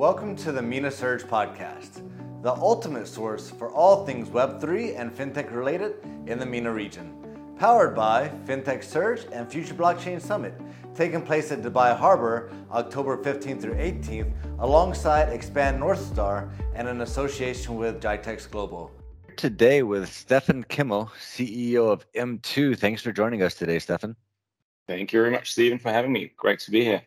Welcome to the MENA Surge podcast, the ultimate source for all things Web3 and FinTech related in the MENA region. Powered by FinTech Surge and Future Blockchain Summit, taking place at Dubai Harbor October 15th through 18th, alongside Expand North Star and in association with GITEX Global. Today with Stefan Kimmel, CEO of M2. Thanks for joining us today, Stefan. Thank you very much, Stephen, for having me. Great to be here.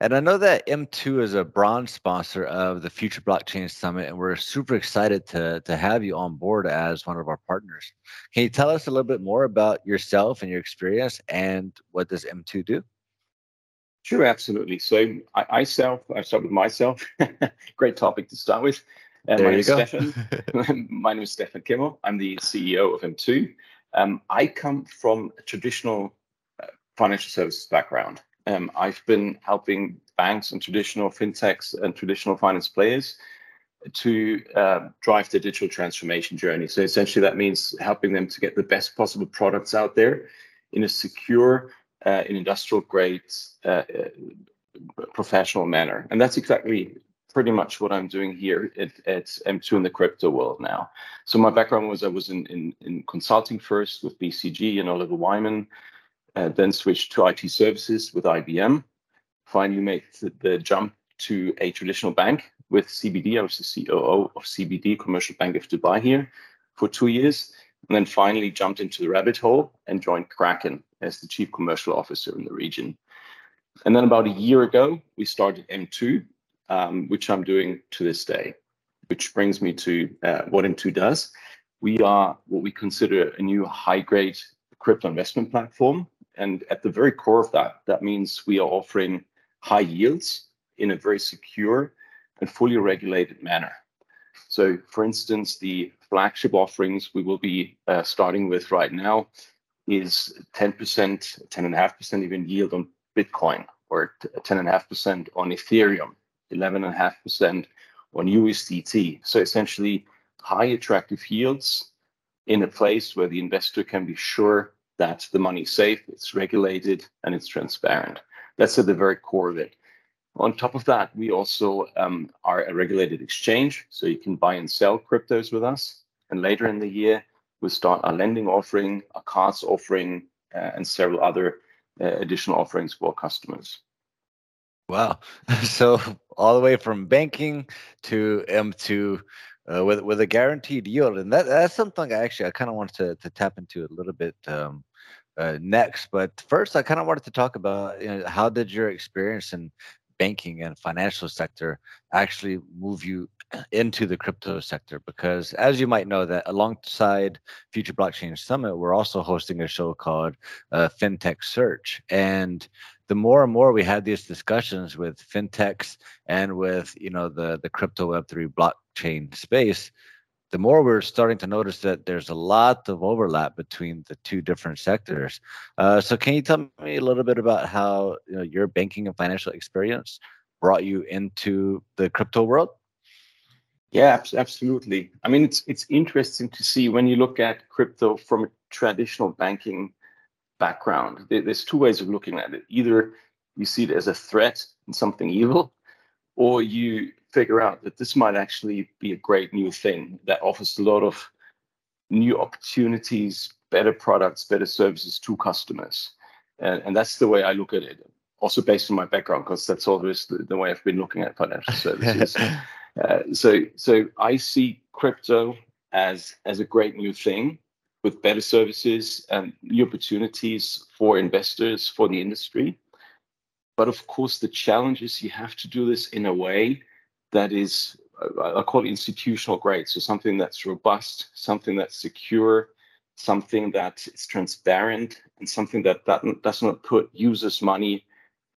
And I know that M2 is a bronze sponsor of the Future Blockchain Summit, and we're super excited to, to have you on board as one of our partners. Can you tell us a little bit more about yourself and your experience and what does M2 do? Sure, absolutely. So I, I self, I start with myself. Great topic to start with. Uh, there my name is Stefan. my name is Stefan Kimmel. I'm the CEO of M2. Um, I come from a traditional uh, financial services background. Um, I've been helping banks and traditional fintechs and traditional finance players to uh, drive the digital transformation journey. So essentially, that means helping them to get the best possible products out there in a secure, uh, in industrial grade, uh, uh professional manner. And that's exactly pretty much what I'm doing here at, at, M2 in the crypto world now. So my background was I was in, in, in consulting first with BCG and Oliver Wyman then switched to IT services with IBM. Finally, made the, jump to a traditional bank with CBD. I was the COO of CBD, Commercial Bank of Dubai, here for two years. And then finally jumped into the rabbit hole and joined Kraken as the chief commercial officer in the region. And then about a year ago, we started M2, um, which I'm doing to this day, which brings me to uh, what M2 does. We are what we consider a new high grade crypto investment platform and at the very core of that, that means we are offering high yields in a very secure and fully regulated manner. So, for instance, the flagship offerings we will be uh, starting with right now is 10%, 10.5% even yield on Bitcoin, or 10.5% on Ethereum, 11.5% on USDT. So, essentially, high attractive yields in a place where the investor can be sure that the money's safe, it's regulated, and it's transparent. That's at the very core of it. On top of that, we also um, are a regulated exchange, so you can buy and sell cryptos with us. And later in the year, we'll start our lending offering, our cards offering, uh, and several other uh, additional offerings for customers. Wow. So all the way from banking to M2 uh, with with a guaranteed yield, and that that's something I actually I kind of wanted to to tap into a little bit um, uh, next. But first, I kind of wanted to talk about you know, how did your experience in banking and financial sector actually move you into the crypto sector because as you might know that alongside future blockchain summit we're also hosting a show called uh, FinTech Surge and the more and more we had these discussions with fintechs and with you know the the crypto web3 blockchain space the more we're starting to notice that there's a lot of overlap between the two different sectors. Uh, so, can you tell me a little bit about how you know, your banking and financial experience brought you into the crypto world? Yeah, absolutely. I mean, it's it's interesting to see when you look at crypto from a traditional banking background. There's two ways of looking at it. Either you see it as a threat and something evil, or you figure out that this might actually be a great new thing that offers a lot of new opportunities, better products, better services to customers. And, and that's the way I look at it. Also based on my background, because that's always the, the, way I've been looking at financial services. uh, so, so I see crypto as as a great new thing with better services and new opportunities for investors for the industry. But of course, the challenge is you have to do this in a way that is, I call it institutional grade. So something that's robust, something that's secure, something that is transparent, and something that, that does not put users' money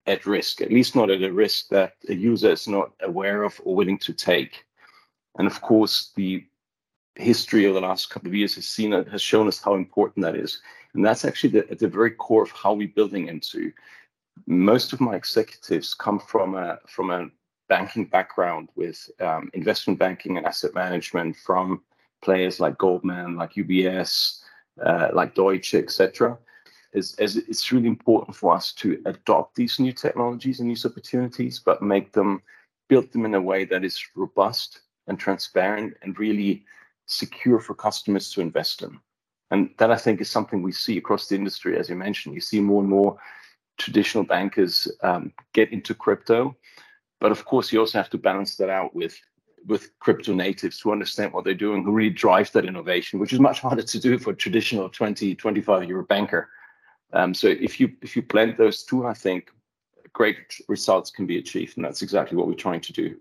at risk, at least not at a risk that a user is not aware of or willing to take. And of course, the history of the last couple of years has seen has shown us how important that is. And that's actually the, at the very core of how we're building into. Most of my executives come from a from a banking background with um, investment banking and asset management from players like Goldman, like UBS, uh, like Deutsche, etc. Is, is it's really important for us to adopt these new technologies and these opportunities, but make them built them in a way that is robust and transparent and really secure for customers to invest in. And that I think is something we see across the industry, as you mentioned. You see more and more traditional bankers um, get into crypto, but of course you also have to balance that out with with crypto natives who understand what they're doing, who really drive that innovation, which is much harder to do for a traditional 20, 25 year banker. Um, so if you if you blend those two, I think great results can be achieved, and that's exactly what we're trying to do.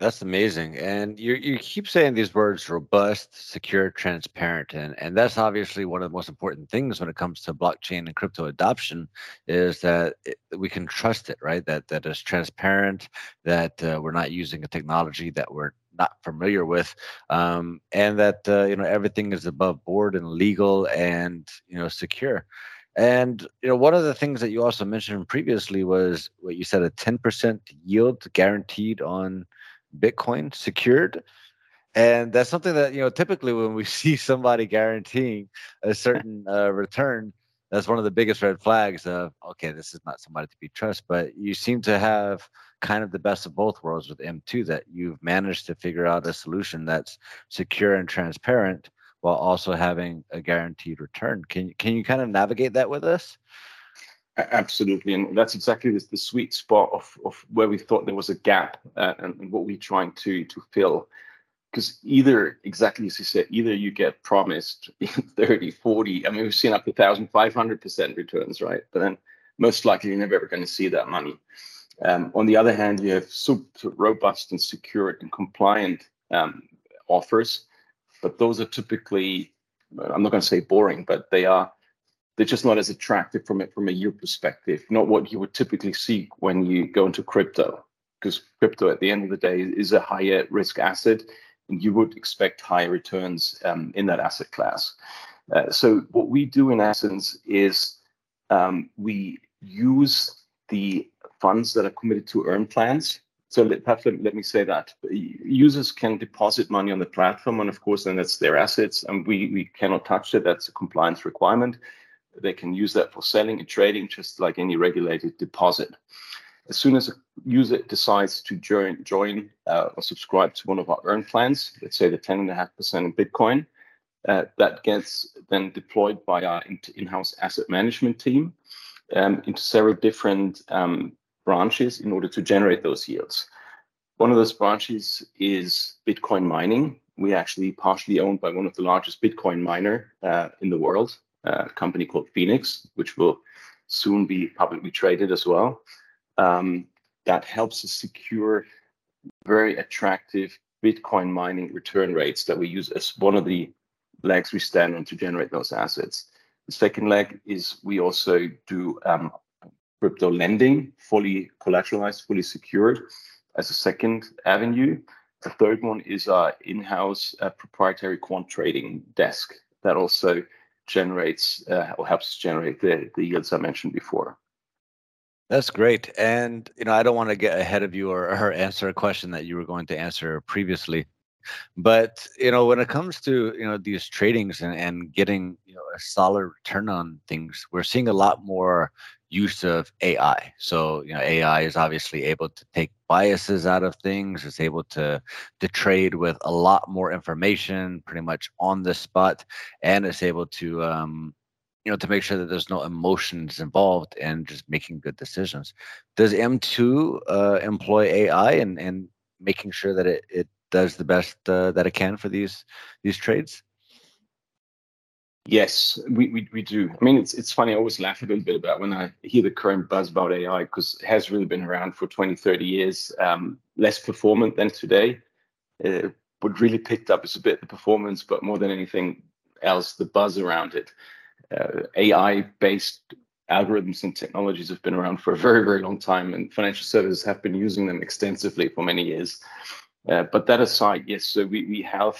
That's amazing. And you you keep saying these words robust, secure, transparent. And and that's obviously one of the most important things when it comes to blockchain and crypto adoption is that it, we can trust it, right? That that is transparent, that uh, we're not using a technology that we're not familiar with, um, and that uh, you know everything is above board and legal and you know secure. And you know, one of the things that you also mentioned previously was what you said a 10% yield guaranteed on Bitcoin secured. And that's something that, you know, typically when we see somebody guaranteeing a certain uh, return, that's one of the biggest red flags of, okay, this is not somebody to be trusted. But you seem to have kind of the best of both worlds with M2 that you've managed to figure out a solution that's secure and transparent while also having a guaranteed return. Can, can you kind of navigate that with us? Absolutely, and that's exactly the, the sweet spot of, of where we thought there was a gap uh, and, and, what we're trying to to fill. Because either, exactly as you said, either you get promised 30, 40, I mean, we've seen up to 1,500% returns, right? But then most likely you're never ever going to see that money. Um, on the other hand, you have super robust and secured and compliant um, offers, but those are typically, I'm not going to say boring, but they are they're just not as attractive from it from a yield perspective. Not what you would typically see when you go into crypto, because crypto at the end of the day is a higher risk asset, and you would expect higher returns um, in that asset class. Uh, so what we do in essence is um, we use the funds that are committed to earn plans. So let, perhaps let, let, me say that users can deposit money on the platform, and of course, then that's their assets, and we we cannot touch it. That's a compliance requirement. They can use that for selling and trading, just like any regulated deposit. As soon as a user decides to join, join uh, or subscribe to one of our earn plans, let's say the 10.5% in Bitcoin, uh, that gets then deployed by our in-house asset management team um, into several different um, branches in order to generate those yields. One of those branches is Bitcoin mining. We actually partially owned by one of the largest Bitcoin miner uh, in the world, a company called Phoenix, which will soon be publicly traded as well. Um, that helps us secure very attractive Bitcoin mining return rates that we use as one of the legs we stand on to generate those assets. The second leg is we also do um, crypto lending, fully collateralized, fully secured, as a second avenue. The third one is our in-house uh, proprietary quant trading desk that also generates uh, or helps generate the, the yields I mentioned before. That's great. And, you know, I don't want to get ahead of you or, or answer a question that you were going to answer previously. But, you know, when it comes to, you know, these tradings and, and getting, you know, a solid return on things, we're seeing a lot more use of AI. So, you know, AI is obviously able to take biases out of things. It's able to to trade with a lot more information, pretty much on the spot, and it's able to, um, you know, to make sure that there's no emotions involved and just making good decisions. Does M2 uh, employ AI and and making sure that it it does the best uh, that it can for these these trades? Yes, we, we, we do. I mean, it's it's funny. I always laugh a little bit about when I hear the current buzz about AI because it has really been around for 20, 30 years. Um, less performant than today. Uh, what really picked up is a bit the performance, but more than anything else, the buzz around it. Uh, AI-based algorithms and technologies have been around for a very, very long time, and financial services have been using them extensively for many years. Uh, but that aside, yes, so we, we have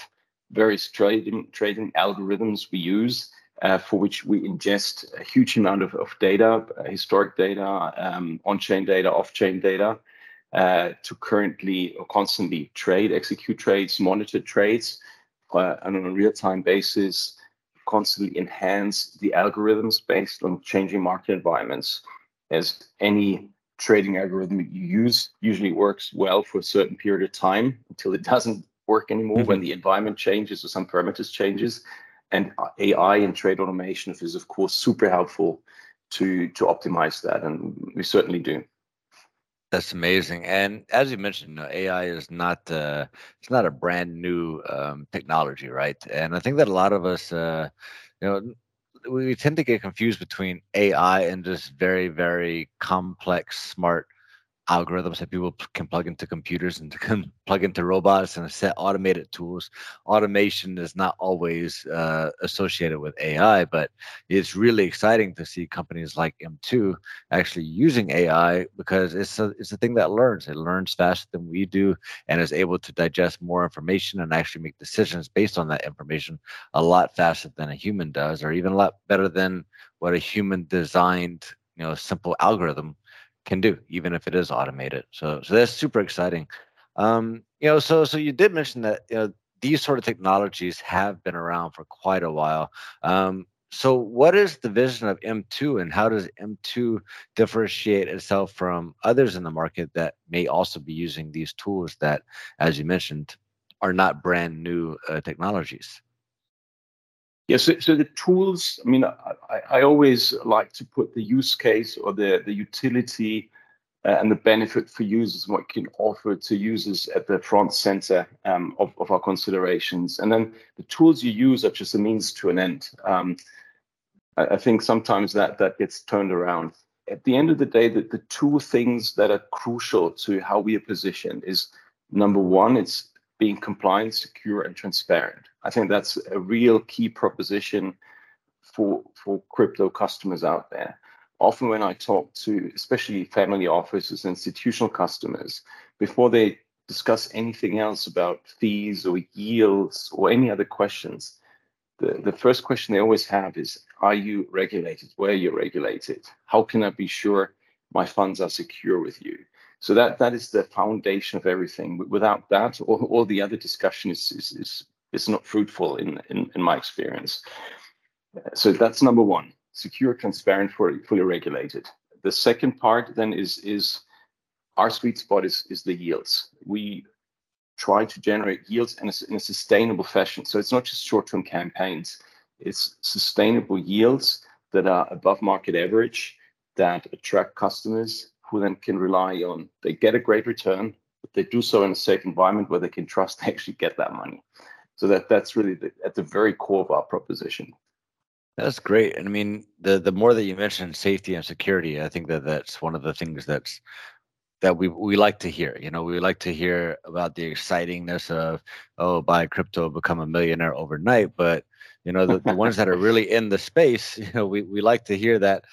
various trading trading algorithms we use uh, for which we ingest a huge amount of, of data, uh, historic data, um, on-chain data, off-chain data, uh, to currently or constantly trade, execute trades, monitor trades, uh, on a real-time basis, constantly enhance the algorithms based on changing market environments. As any trading algorithm you use usually works well for a certain period of time until it doesn't work anymore mm-hmm. when the environment changes or some parameters changes. And AI and trade automation is of course super helpful to to optimize that, and we certainly do. That's amazing. And as you mentioned, you know, AI is not uh, it's not a brand new um, technology, right? And I think that a lot of us, uh, you know, we tend to get confused between AI and just very, very complex, smart algorithms that people can plug into computers and can plug into robots and set automated tools. Automation is not always uh, associated with AI, but it's really exciting to see companies like M2 actually using AI because it's a, it's a thing that learns. It learns faster than we do and is able to digest more information and actually make decisions based on that information a lot faster than a human does, or even a lot better than what a human designed you know simple algorithm can do, even if it is automated. So, so that's super exciting. Um, you know, so so you did mention that you know these sort of technologies have been around for quite a while. Um, so, what is the vision of M2, and how does M2 differentiate itself from others in the market that may also be using these tools that, as you mentioned, are not brand new uh, technologies? Yeah, so, so the tools, I mean, I, I always like to put the use case or the, the utility uh, and the benefit for users, what can offer to users at the front center um, of, of our considerations. And then the tools you use are just a means to an end. Um, I, I, think sometimes that, that gets turned around. At the end of the day, the, the two things that are crucial to how we are positioned is number one, it's being compliant, secure, and transparent. I think that's a real key proposition for for crypto customers out there. Often, when I talk to especially family offices, institutional customers, before they discuss anything else about fees or yields or any other questions, the, the first question they always have is Are you regulated? Where are you regulated? How can I be sure my funds are secure with you? So that that is the foundation of everything. Without that, all, all the other discussion is is is, is not fruitful in, in, in my experience. So that's number one: secure, transparent, fully, regulated. The second part then is is our sweet spot is is the yields. We try to generate yields in a, in a sustainable fashion. So it's not just short-term campaigns; it's sustainable yields that are above market average that attract customers who then can rely on they get a great return, but they do so in a safe environment where they can trust they actually get that money. So that that's really the, at the very core of our proposition. That's great. And I mean, the the more that you mention safety and security, I think that that's one of the things that's that we we like to hear. You know, we like to hear about the excitingness of oh, buy crypto, become a millionaire overnight. But you know, the, the ones that are really in the space, you know, we we like to hear that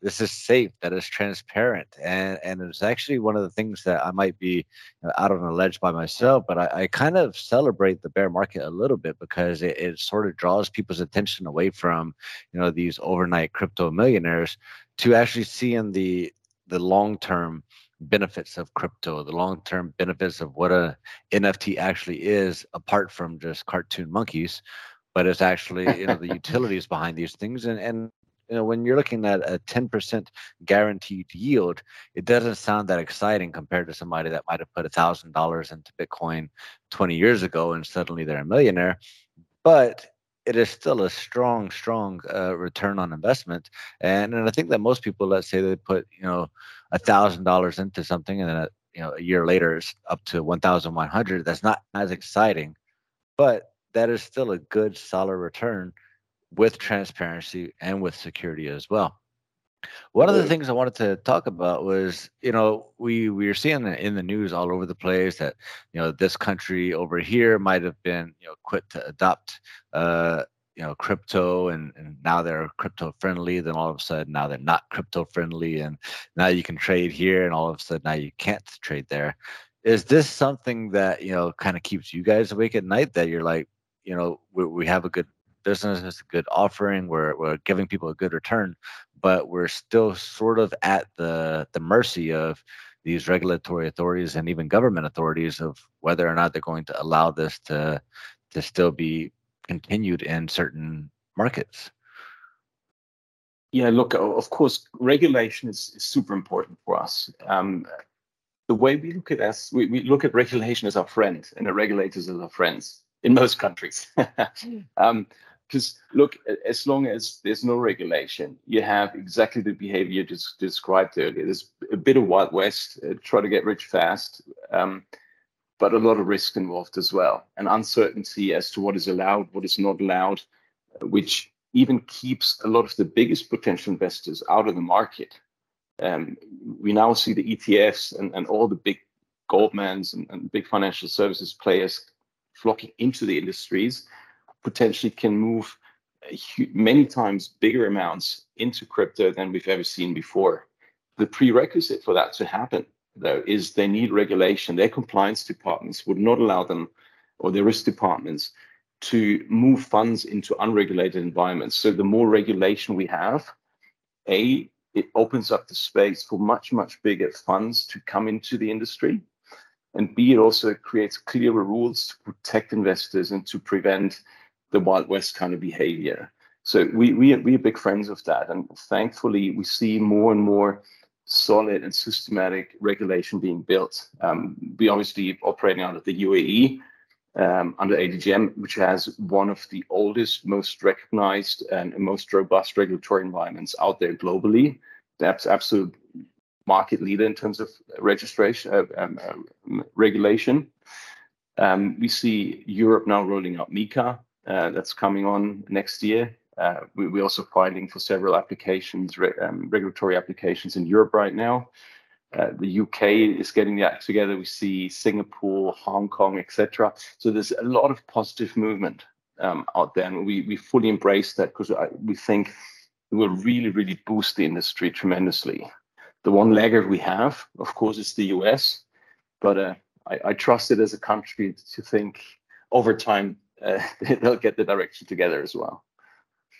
this is safe, that is transparent, and and it's actually one of the things that I might be out on a ledge by myself, but I, I kind of celebrate the bear market a little bit because it, it sort of draws people's attention away from you know these overnight crypto millionaires to actually seeing the the long term benefits of crypto, the long term benefits of what a NFT actually is, apart from just cartoon monkeys but it's actually you know the utilities behind these things and and you know when you're looking at a 10% guaranteed yield it doesn't sound that exciting compared to somebody that might have put a thousand dollars into bitcoin 20 years ago and suddenly they're a millionaire but it is still a strong strong uh, return on investment. And, and i think that most people let's say they put you know a thousand dollars into something and then a, you know a year later it's up to 1100 that's not as exciting but that is still a good solid return with transparency and with security as well. One of the things I wanted to talk about was, you know, we we are seeing in the news all over the place that, you know, this country over here might have been, you know, quit to adopt, uh, you know, crypto, and and now they're crypto friendly. Then all of a sudden now they're not crypto friendly, and now you can trade here, and all of a sudden now you can't trade there. Is this something that you know kind of keeps you guys awake at night? That you're like, you know, we, we have a good business is a good offering. We're we're giving people a good return, but we're still sort of at the the mercy of these regulatory authorities and even government authorities of whether or not they're going to allow this to to still be continued in certain markets. Yeah, look, of course, regulation is, is super important for us. Um, the way we look at us, we, we look at regulation as our friend and the regulators as our friends in most countries. um, because look, as long as there's no regulation, you have exactly the behavior just described earlier. There's a bit of wild west, uh, try to get rich fast, um, but a lot of risk involved as well, and uncertainty as to what is allowed, what is not allowed, which even keeps a lot of the biggest potential investors out of the market. Um, we now see the ETFs and, and all the big Goldmans and, and big financial services players flocking into the industries potentially can move many times bigger amounts into crypto than we've ever seen before. The prerequisite for that to happen, though, is they need regulation. Their compliance departments would not allow them, or their risk departments, to move funds into unregulated environments. So the more regulation we have, A, it opens up the space for much, much bigger funds to come into the industry. And B, it also creates clearer rules to protect investors and to prevent the Wild West kind of behavior. So we we we are big friends of that, and thankfully we see more and more solid and systematic regulation being built. Um, we obviously operating out of the UAE um, under ADGM, which has one of the oldest, most recognized, and most robust regulatory environments out there globally. That's absolute market leader in terms of registration uh, um, uh, regulation. Um, we see Europe now rolling out MiCA, that's coming on next year. Uh, we, we're also filing for several applications, um, regulatory applications in Europe right now. Uh, the UK is getting the act together. We see Singapore, Hong Kong, etc. So there's a lot of positive movement um, out there, and we fully embrace that because we think it will really really boost the industry tremendously. The one laggard we have, of course, is the US, but uh, I trust it as a country to think over time uh, they'll get the direction together as well.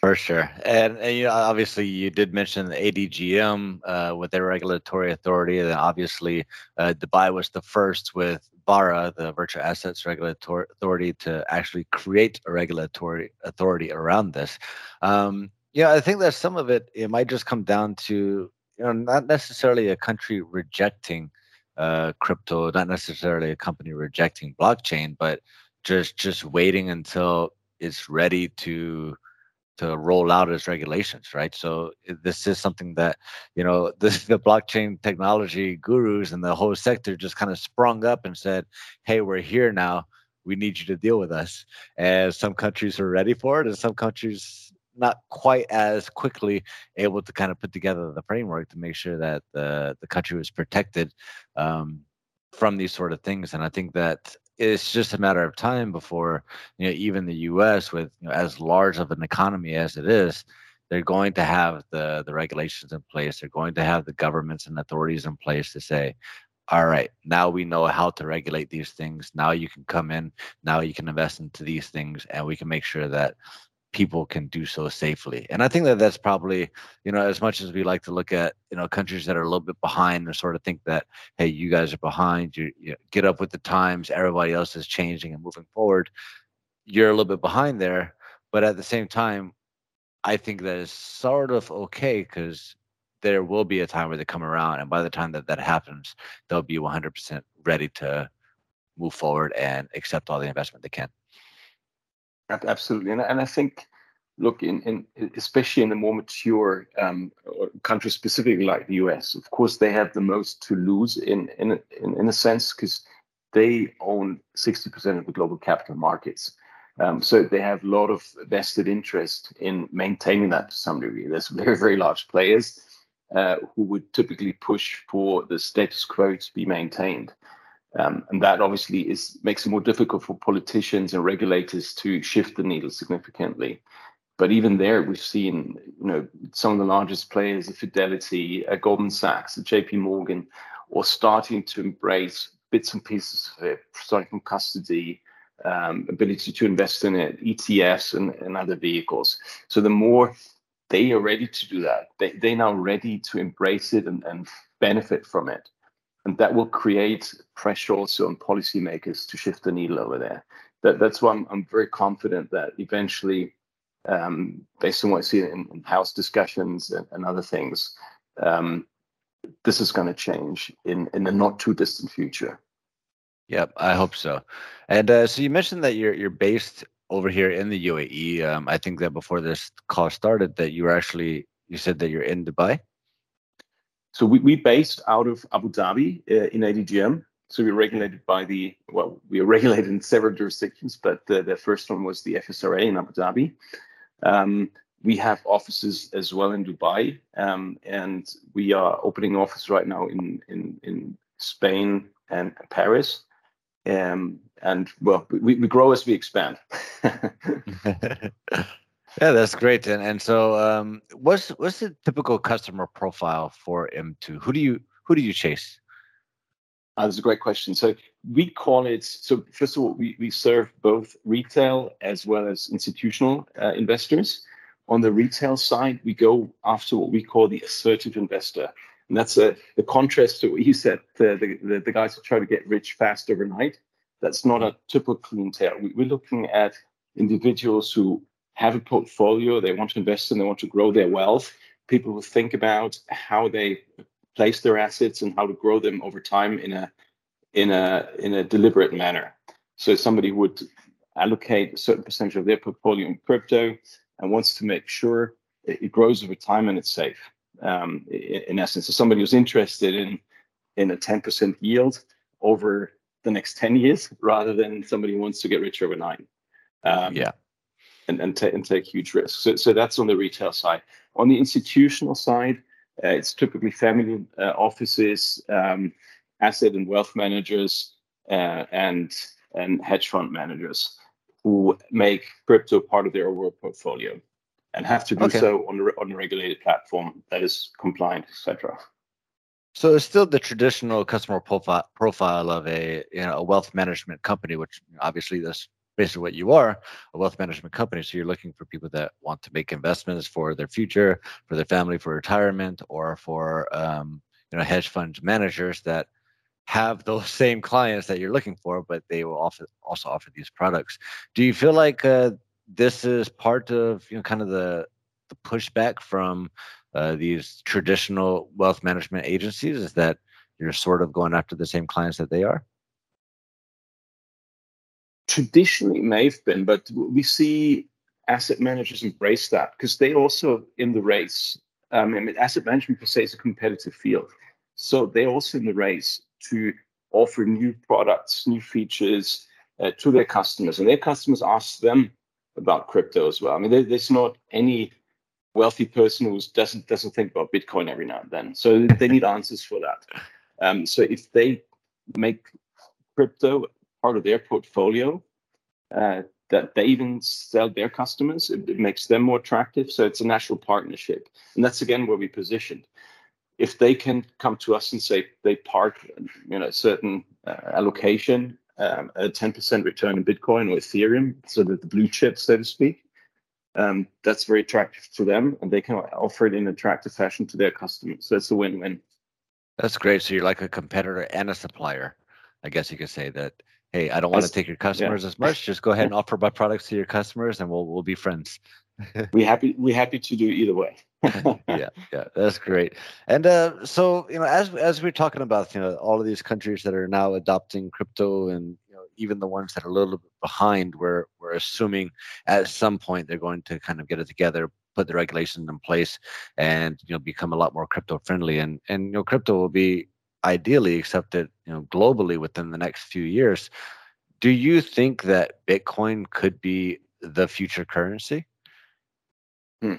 For sure, and, and you know, obviously, you did mention the ADGM uh, with their regulatory authority, and obviously, uh, Dubai was the first with VARA, the Virtual Assets Regulatory Authority, to actually create a regulatory authority around this. Um, yeah, I think that some of it it might just come down to you know not necessarily a country rejecting uh, crypto, not necessarily a company rejecting blockchain, but just just waiting until it's ready to to roll out its regulations, right? So this is something that you know this, the blockchain technology gurus and the whole sector just kind of sprung up and said, "Hey, we're here now. We need you to deal with us." And some countries are ready for it, and some countries not quite as quickly able to kind of put together the framework to make sure that the the country was protected um, from these sort of things. And I think that it's just a matter of time before you know even the U.S. with you know, as large of an economy as it is, they're going to have the the regulations in place. They're going to have the governments and authorities in place to say, all right, now we know how to regulate these things. Now you can come in. Now you can invest into these things, and we can make sure that people can do so safely. And I think that that's probably, you know, as much as we like to look at, you know, countries that are a little bit behind and sort of think that, hey, you guys are behind, you, you get up with the times, everybody else is changing and moving forward. You're a little bit behind there. But at the same time, I think that is sort of okay because there will be a time where they come around. And by the time that that happens, they'll be 100% ready to move forward and accept all the investment they can. Absolutely, and, and I think, look, in, in especially in the more mature um, countries, specifically like the US, of course, they have the most to lose in in in, in a sense because they own sixty percent of the global capital markets. Um, so they have a lot of vested interest in maintaining that to some degree. There's very very large players uh, who would typically push for the status quo to be maintained. Um, and that obviously is makes it more difficult for politicians and regulators to shift the needle significantly. But even there, we've seen you know some of the largest players, Fidelity, uh, Goldman Sachs, J.P. Morgan, or starting to embrace bits and pieces of it, starting from custody, um, ability to invest in it, ETFs, and, and other vehicles. So the more they are ready to do that, they, they're now ready to embrace it and, and benefit from it and that will create pressure also on policymakers to shift the needle over there. That, that's why I'm, I'm very confident that eventually um, based on what I see in, in house discussions and, and other things, um, this is going to change in in the not too distant future. Yep, I hope so. And uh, so you mentioned that you're you're based over here in the UAE. Um, I think that before this call started, that you were actually you said that you're in Dubai. So we we based out of Abu Dhabi uh, in ADGM. So we're regulated by the well, we are regulated in several jurisdictions, but the, the first one was the FSRA in Abu Dhabi. Um, we have offices as well in Dubai, um, and we are opening office right now in in in Spain and Paris. Um, and well, we, we grow as we expand. yeah, that's great. And and so, um, what's what's the typical customer profile for M2? Who do you who do you chase? Uh, that's a great question. So we call it. So first of all, we we serve both retail as well as institutional uh, investors. On the retail side, we go after what we call the assertive investor. And that's a, the contrast to what you said, the, the, the guys who try to get rich fast overnight. That's not a typical clientele. We, we're looking at individuals who have a portfolio, they want to invest and they want to grow their wealth. People who think about how they place their assets and how to grow them over time in a in a in a deliberate manner. So somebody would allocate a certain percentage of their portfolio in crypto and wants to make sure it, grows over time and it's safe um, in, in, essence. So somebody who's interested in in a 10% yield over the next 10 years rather than somebody who wants to get rich overnight. Um, yeah. And, and, t- and take huge risks. So, so that's on the retail side. On the institutional side, uh, it's typically family uh, offices, um, asset and wealth managers, uh, and and hedge fund managers who make crypto part of their overall portfolio and have to do okay. so on a, on a regulated platform that is compliant, etc. So it's still the traditional customer profile profile of a you know a wealth management company, which obviously that's basically what you are, a wealth management company. So you're looking for people that want to make investments for their future, for their family, for retirement, or for um, you know hedge fund managers that have those same clients that you're looking for, but they will offer, also offer these products. Do you feel like uh, this is part of you know kind of the the pushback from uh, these traditional wealth management agencies? Is that you're sort of going after the same clients that they are? Traditionally, may have been, but we see asset managers embrace that because they also in the race. Um, I mean, asset management per se is a competitive field, so they're also in the race to offer new products, new features uh, to their customers, and their customers ask them about crypto as well. I mean, there, there's not any wealthy person who doesn't doesn't think about Bitcoin every now and then, so they need answers for that. Um, so if they make crypto part of their portfolio, uh, that they even sell their customers, it, it makes them more attractive. So it's a natural partnership, and that's again where we positioned if they can come to us and say they park, you know, a certain uh, allocation, um, a 10% return in Bitcoin or Ethereum, so that the blue chips, so to speak, um, that's very attractive to them, and they can offer it in attractive fashion to their customers. So it's a win-win. That's great. So you're like a competitor and a supplier. I guess you could say that. Hey, I don't want to take your customers yeah. as much. Just go ahead and offer my products to your customers, and we'll we'll be friends. we happy we happy to do either way. yeah, yeah, that's great. And uh, so you know, as as we're talking about, you know, all of these countries that are now adopting crypto, and you know, even the ones that are a little bit behind, we're we're assuming at some point they're going to kind of get it together, put the regulations in place, and you know, become a lot more crypto friendly. And and you know, crypto will be ideally accepted, you know, globally within the next few years. Do you think that Bitcoin could be the future currency? Hmm.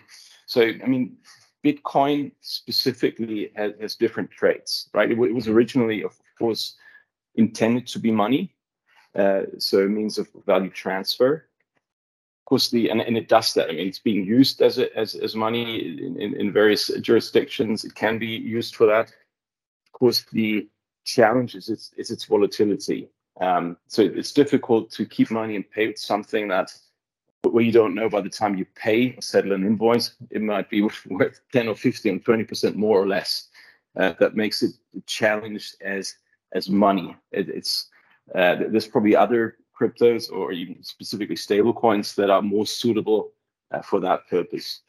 So, I mean, Bitcoin specifically has, has different traits, right? It, it, was originally, of course, intended to be money, uh, so a means of value transfer. Of course, the and, and it does that. I mean, it's being used as a, as as money in, in, in various jurisdictions. It can be used for that. Course, the challenge is its is its volatility. Um, so it's difficult to keep money and pay with something that what you don't know by the time you pay or settle an invoice, it might be worth 10 or 15 or 20% more or less. Uh, that makes it challenged as as money. It, it's uh, there's probably other cryptos or even specifically stable coins that are more suitable uh, for that purpose.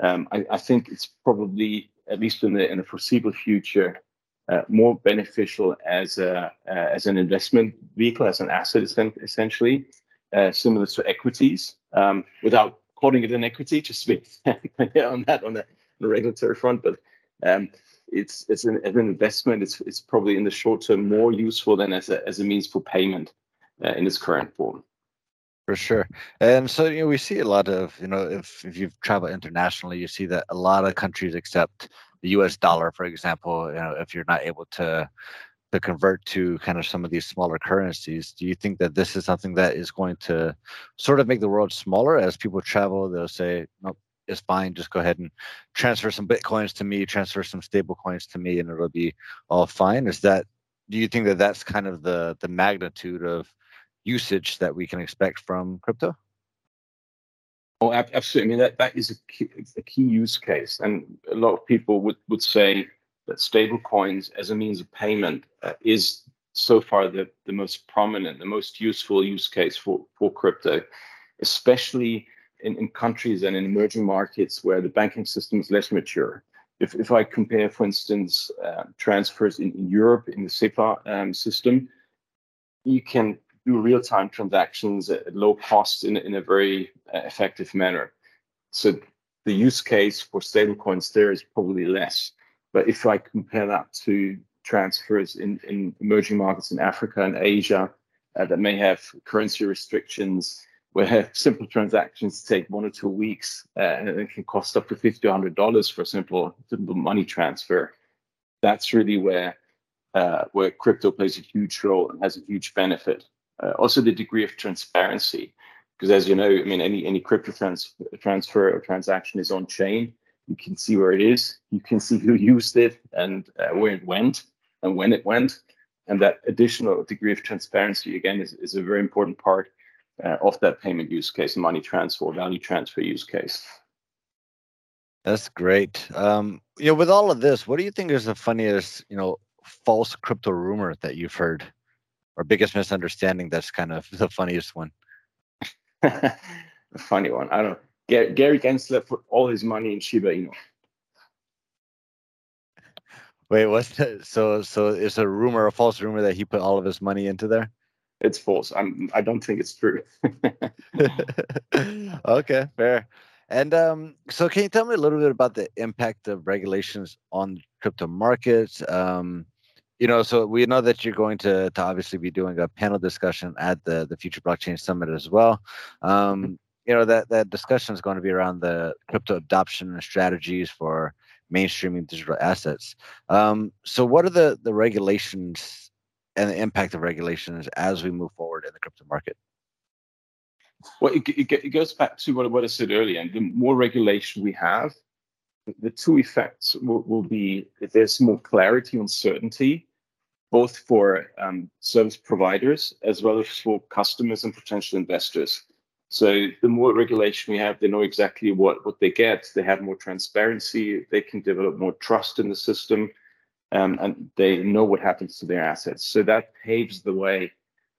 Um, I, I, think it's probably, at least in the in the foreseeable future, uh, more beneficial as a uh, as an investment vehicle, as an asset, essentially, uh, similar to equities, um, without calling it an equity, just to be on that on the, regulatory front. But um, it's it's an, an, investment. It's it's probably in the short term more useful than as a as a means for payment uh, in its current form. For sure. And so, you know, we see a lot of, you know, if, if you've traveled internationally, you see that a lot of countries accept the US dollar, for example, you know, if you're not able to to convert to kind of some of these smaller currencies. Do you think that this is something that is going to sort of make the world smaller as people travel? They'll say, nope, it's fine. Just go ahead and transfer some bitcoins to me, transfer some stable coins to me, and it'll be all fine. Is that, do you think that that's kind of the, the magnitude of usage that we can expect from crypto? Oh, absolutely. I mean, that, that is a key, a key use case. And a lot of people would, would say that stable coins as a means of payment uh, is so far the, the most prominent, the most useful use case for, for crypto, especially in, in countries and in emerging markets where the banking system is less mature. If, if I compare, for instance, uh, transfers in, in Europe in the SEPA um, system, you can do real-time transactions at low cost in, in a very uh, effective manner. So the use case for stablecoins there is probably less. But if I compare that to transfers in, in emerging markets in Africa and Asia uh, that may have currency restrictions, where simple transactions take one or two weeks uh, and it can cost up to fifty, hundred dollars for a simple, simple money transfer. That's really where uh, where crypto plays a huge role and has a huge benefit. Uh, also, the degree of transparency, because as you know, I mean, any any crypto trans- transfer or transaction is on chain. You can see where it is. You can see who used it and uh, where it went and when it went. And that additional degree of transparency, again, is, is a very important part uh, of that payment use case, money transfer, value transfer use case. That's great. Um, you know, with all of this, what do you think is the funniest, you know, false crypto rumor that you've heard? Or biggest misunderstanding that's kind of the funniest one? the funny one. I don't know. Gary, Gensler put all his money in Shiba Inu. Wait, what's that? So, so it's a rumor, a false rumor that he put all of his money into there? It's false. I'm. I don't think it's true. okay, fair. And um, so, can you tell me a little bit about the impact of regulations on crypto markets? Um, you know, so we know that you're going to, to obviously be doing a panel discussion at the, the Future Blockchain Summit as well. Um, mm-hmm. you know, that, that discussion is going to be around the crypto adoption and strategies for mainstreaming digital assets. Um, so, what are the, the regulations and the impact of regulations as we move forward in the crypto market? Well, it, it, it goes back to what, what I said earlier. And the more regulation we have, the two effects will, will be there's more clarity and certainty, both for um, service providers as well as for customers and potential investors. So the more regulation we have, they know exactly what, what they get. They have more transparency. They can develop more trust in the system, um, and they know what happens to their assets. So that paves the way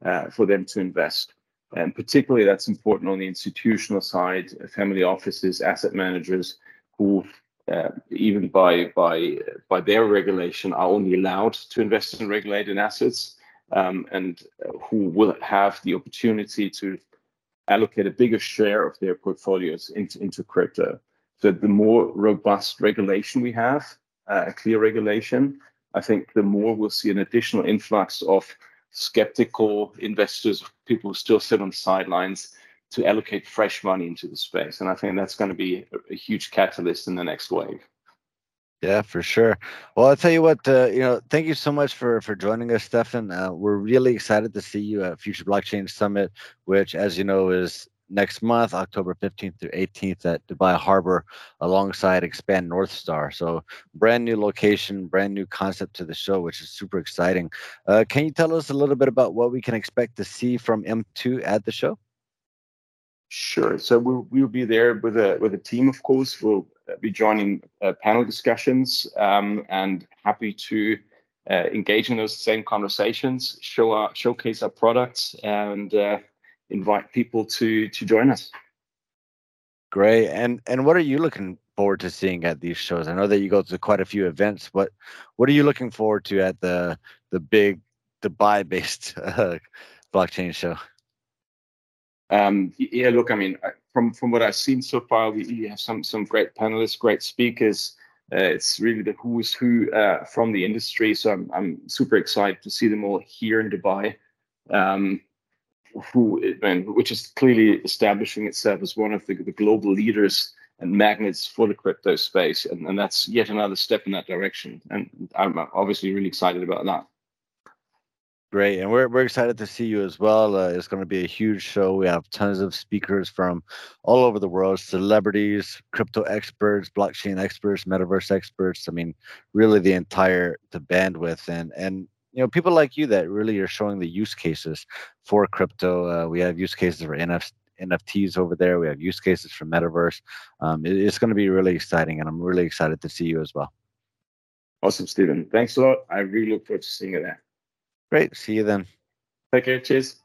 uh, for them to invest. And particularly, that's important on the institutional side, family offices, asset managers who uh, even by by by their regulation, are only allowed to invest in regulated assets, um, and uh, who will have the opportunity to allocate a bigger share of their portfolios into into crypto. So the more robust regulation we have, uh, a clear regulation, I think the more we'll see an additional influx of skeptical investors, people who still sit on the sidelines, to allocate fresh money into the space. And I think that's going to be a, a huge catalyst in the next wave. Yeah, for sure. Well, I'll tell you what, uh, you know, thank you so much for for joining us, Stefan. Uh, we're really excited to see you at Future Blockchain Summit, which, as you know, is next month, October 15th through 18th at Dubai Harbor alongside Expand North Star. So, brand new location, brand new concept to the show, which is super exciting. Uh, can you tell us a little bit about what we can expect to see from M2 at the show? Sure. So we'll we'll be there with a with a team, of course. We'll uh, be joining uh, panel discussions um, and happy to uh, engage in those same conversations, show our showcase our products, and uh, invite people to to join us. Great. And and what are you looking forward to seeing at these shows? I know that you go to quite a few events. What what are you looking forward to at the the big Dubai based uh, blockchain show? Um, yeah, look, I mean, from from what I've seen so far, we have some some great panelists, great speakers. Uh, it's really the who's who uh, from the industry. So I'm I'm super excited to see them all here in Dubai. Um, who, which is clearly establishing itself as one of the, the global leaders and magnets for the crypto space, and, and that's yet another step in that direction. And I'm obviously really excited about that. Great, and we're we're excited to see you as well. Uh, it's going to be a huge show. We have tons of speakers from all over the world, celebrities, crypto experts, blockchain experts, metaverse experts. I mean, really the entire the bandwidth, and and you know people like you that really are showing the use cases for crypto. Uh, we have use cases for NF, NFTs over there. We have use cases for metaverse. Um, it, it's going to be really exciting, and I'm really excited to see you as well. Awesome, Stephen. Thanks a lot. I really look forward to seeing you there. Great. See you then. Take care. Cheers.